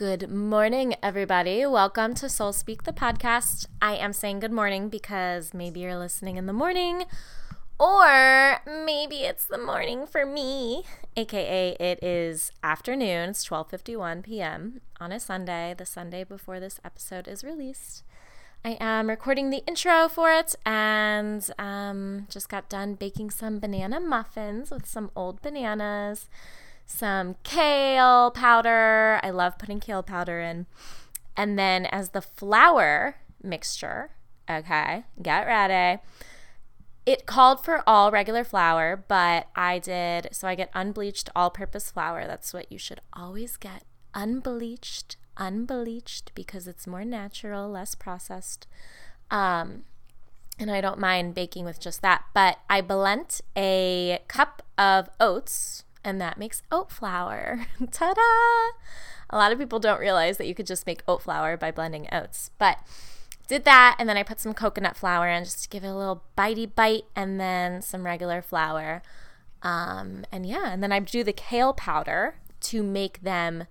Good morning, everybody. Welcome to Soul Speak, the podcast. I am saying good morning because maybe you're listening in the morning, or maybe it's the morning for me, aka it is afternoon. It's 12:51 p.m. on a Sunday, the Sunday before this episode is released. I am recording the intro for it and um, just got done baking some banana muffins with some old bananas some kale powder. I love putting kale powder in. And then as the flour mixture, okay, get ready. It called for all regular flour, but I did, so I get unbleached all purpose flour. That's what you should always get. Unbleached, unbleached, because it's more natural, less processed. Um, and I don't mind baking with just that. But I blend a cup of oats, and that makes oat flour. Ta da! A lot of people don't realize that you could just make oat flour by blending oats, but did that and then I put some coconut flour in just to give it a little bitey bite and then some regular flour. Um, and yeah, and then I do the kale powder to make them,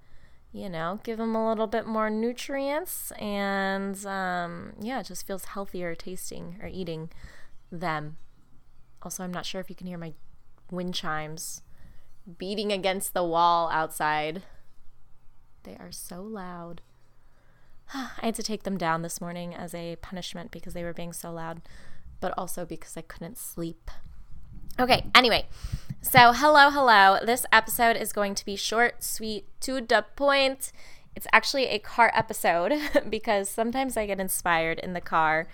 you know, give them a little bit more nutrients and um, yeah, it just feels healthier tasting or eating them. Also, I'm not sure if you can hear my wind chimes beating against the wall outside. They are so loud. I had to take them down this morning as a punishment because they were being so loud, but also because I couldn't sleep. Okay, anyway, so hello, hello. This episode is going to be short, sweet, to the point. It's actually a car episode because sometimes I get inspired in the car.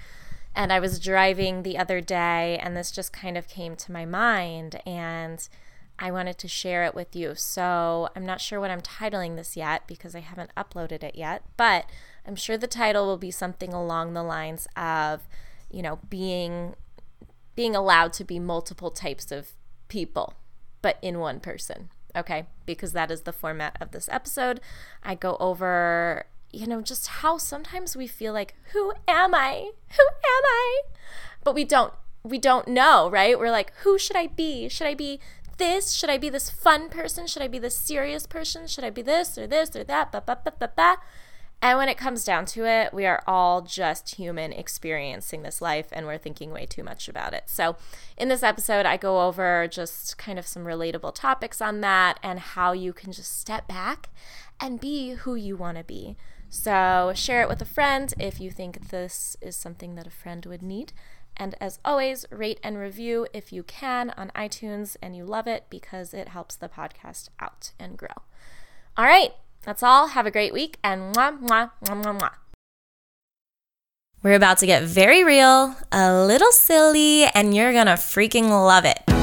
And I was driving the other day, and this just kind of came to my mind. And I wanted to share it with you. So I'm not sure what I'm titling this yet because I haven't uploaded it yet, but I'm sure the title will be something along the lines of, you know, being being allowed to be multiple types of people, but in one person. Okay? Because that is the format of this episode. I go over, you know, just how sometimes we feel like, who am I? Who am I? But we don't we don't know, right? We're like, who should I be? Should I be this? Should I be this fun person? Should I be this serious person? Should I be this or this or that? Ba, ba, ba, ba, ba. And when it comes down to it, we are all just human experiencing this life and we're thinking way too much about it. So, in this episode, I go over just kind of some relatable topics on that and how you can just step back and be who you want to be. So, share it with a friend if you think this is something that a friend would need. And as always, rate and review if you can on iTunes and you love it because it helps the podcast out and grow. All right, that's all. Have a great week and mwah, mwah, mwah, mwah, mwah. We're about to get very real, a little silly, and you're gonna freaking love it.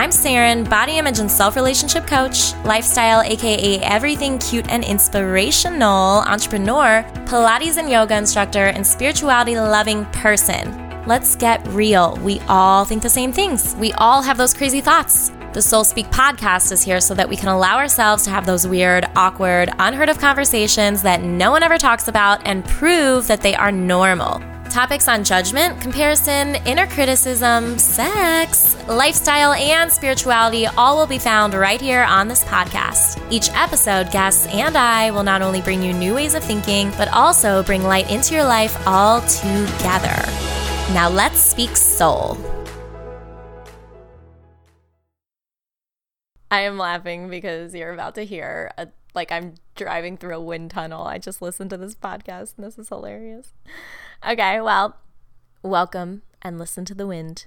I'm Saren, body image and self relationship coach, lifestyle, aka everything cute and inspirational, entrepreneur, Pilates and yoga instructor, and spirituality loving person. Let's get real. We all think the same things, we all have those crazy thoughts. The Soul Speak podcast is here so that we can allow ourselves to have those weird, awkward, unheard of conversations that no one ever talks about and prove that they are normal. Topics on judgment, comparison, inner criticism, sex, lifestyle, and spirituality all will be found right here on this podcast. Each episode, guests and I will not only bring you new ways of thinking, but also bring light into your life all together. Now let's speak soul. I am laughing because you're about to hear a like I'm driving through a wind tunnel. I just listened to this podcast and this is hilarious. Okay, well, welcome and listen to the wind.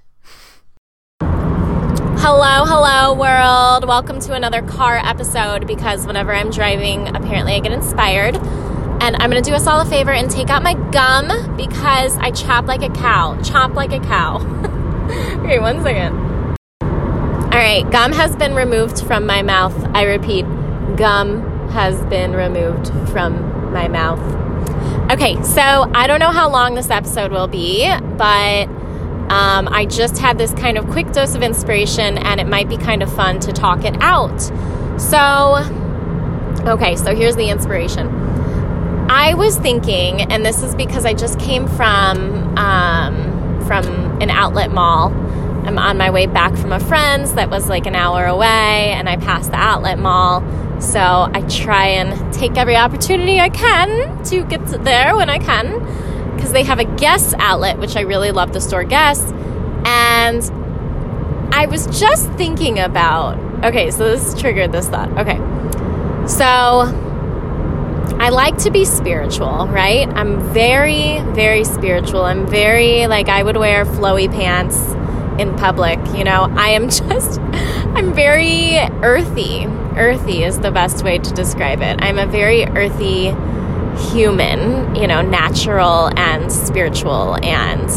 Hello, hello, world. Welcome to another car episode because whenever I'm driving, apparently I get inspired. And I'm going to do us all a favor and take out my gum because I chop like a cow. Chop like a cow. okay, one second. All right, gum has been removed from my mouth. I repeat, gum has been removed from my mouth. Okay, so I don't know how long this episode will be, but um, I just had this kind of quick dose of inspiration and it might be kind of fun to talk it out. So, okay, so here's the inspiration. I was thinking, and this is because I just came from um, from an outlet mall, I'm on my way back from a friend's that was like an hour away, and I passed the outlet mall. So I try and take every opportunity I can to get there when I can because they have a Guess outlet, which I really love the store Guess. And I was just thinking about okay, so this triggered this thought. Okay, so I like to be spiritual, right? I'm very, very spiritual. I'm very, like, I would wear flowy pants in public. You know, I am just, I'm very earthy. Earthy is the best way to describe it. I'm a very earthy human, you know, natural and spiritual and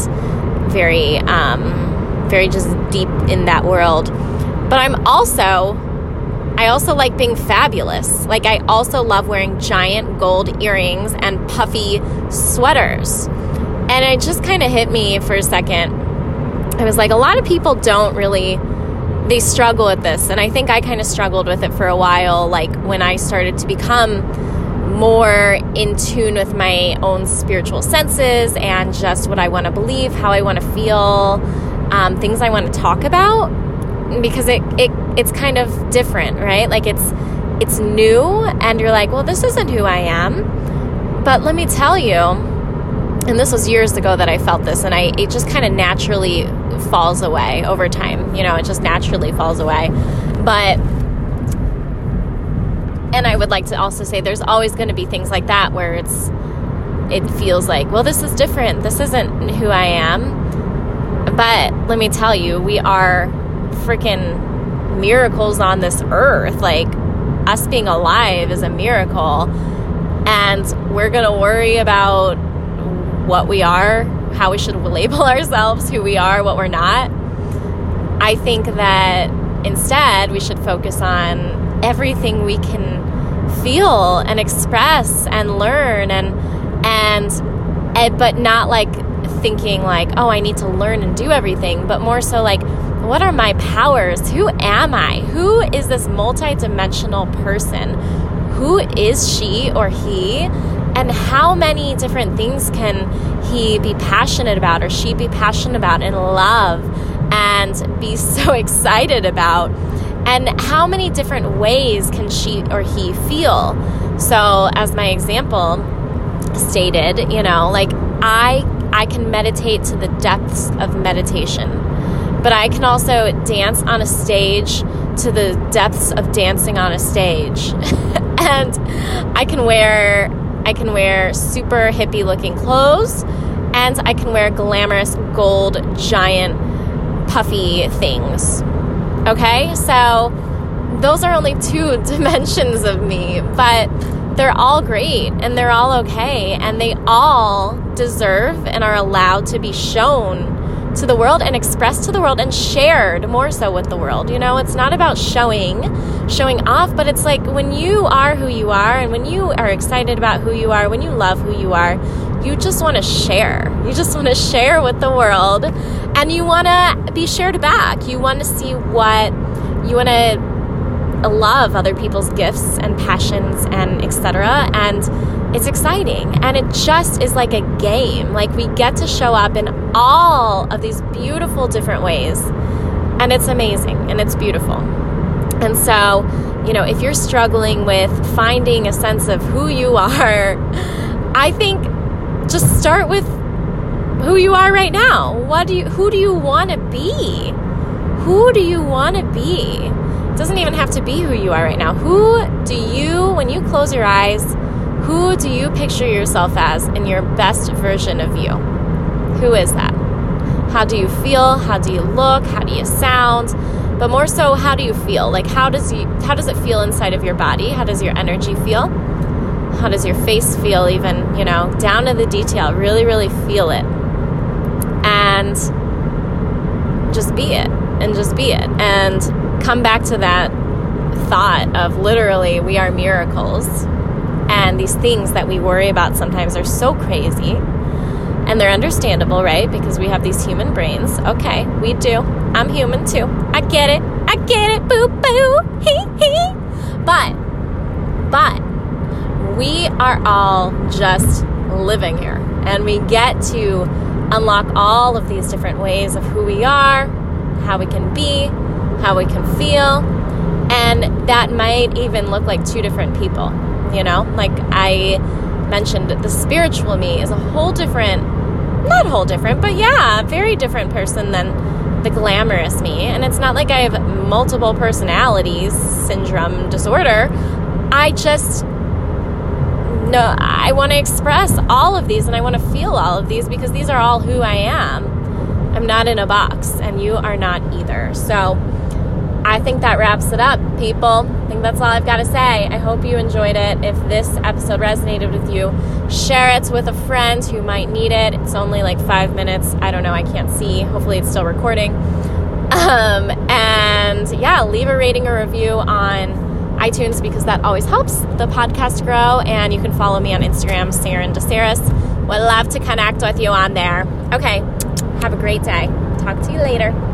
very, um, very just deep in that world. But I'm also, I also like being fabulous. Like, I also love wearing giant gold earrings and puffy sweaters. And it just kind of hit me for a second I was like, a lot of people don't really, they struggle with this. And I think I kind of struggled with it for a while, like when I started to become more in tune with my own spiritual senses and just what I want to believe, how I want to feel, um, things I want to talk about, because it, it it's kind of different, right? Like it's it's new, and you're like, well, this isn't who I am. But let me tell you, and this was years ago that I felt this, and I it just kind of naturally falls away over time. You know, it just naturally falls away. But and I would like to also say there's always going to be things like that where it's it feels like, well, this is different. This isn't who I am. But let me tell you, we are freaking miracles on this earth. Like us being alive is a miracle. And we're going to worry about what we are how we should label ourselves, who we are, what we're not. I think that instead we should focus on everything we can feel and express and learn and and, and but not like thinking like oh I need to learn and do everything but more so like what are my powers? Who am I? Who is this multidimensional person? Who is she or he and how many different things can he be passionate about or she be passionate about and love and be so excited about? And how many different ways can she or he feel? So, as my example stated, you know, like I I can meditate to the depths of meditation. But I can also dance on a stage to the depths of dancing on a stage. and I can wear I can wear super hippie looking clothes, and I can wear glamorous gold giant puffy things. Okay, so those are only two dimensions of me, but they're all great and they're all okay, and they all deserve and are allowed to be shown to the world and expressed to the world and shared more so with the world. You know, it's not about showing, showing off, but it's like when you are who you are and when you are excited about who you are, when you love who you are, you just want to share. You just want to share with the world and you want to be shared back. You want to see what you want to love other people's gifts and passions and etc. And it's exciting and it just is like a game. Like we get to show up in all of these beautiful different ways. And it's amazing and it's beautiful. And so, you know, if you're struggling with finding a sense of who you are, I think just start with who you are right now. What do you who do you want to be? Who do you want to be? doesn't even have to be who you are right now. Who do you, when you close your eyes, who do you picture yourself as in your best version of you? Who is that? How do you feel? How do you look? How do you sound? But more so, how do you feel? Like how does you how does it feel inside of your body? How does your energy feel? How does your face feel even, you know, down to the detail? Really, really feel it. And just be it. And just be it. And come back to that thought of literally we are miracles and these things that we worry about sometimes are so crazy. And they're understandable right? Because we have these human brains. Okay we do. I'm human too. I get it. I get it. Boo boo. Hee hee. But but we are all just living here. And we get to unlock all of these different ways of who we are how we can be, how we can feel, and that might even look like two different people. You know, like I mentioned, the spiritual me is a whole different, not whole different, but yeah, a very different person than the glamorous me. And it's not like I have multiple personalities syndrome disorder. I just no, I want to express all of these and I want to feel all of these because these are all who I am. I'm not in a box and you are not either. So I think that wraps it up, people. I think that's all I've got to say. I hope you enjoyed it. If this episode resonated with you, share it with a friend who might need it. It's only like five minutes. I don't know. I can't see. Hopefully, it's still recording. Um, and yeah, leave a rating or review on iTunes because that always helps the podcast grow. And you can follow me on Instagram, Saren DeSaris. Would love to connect with you on there. Okay, have a great day. Talk to you later.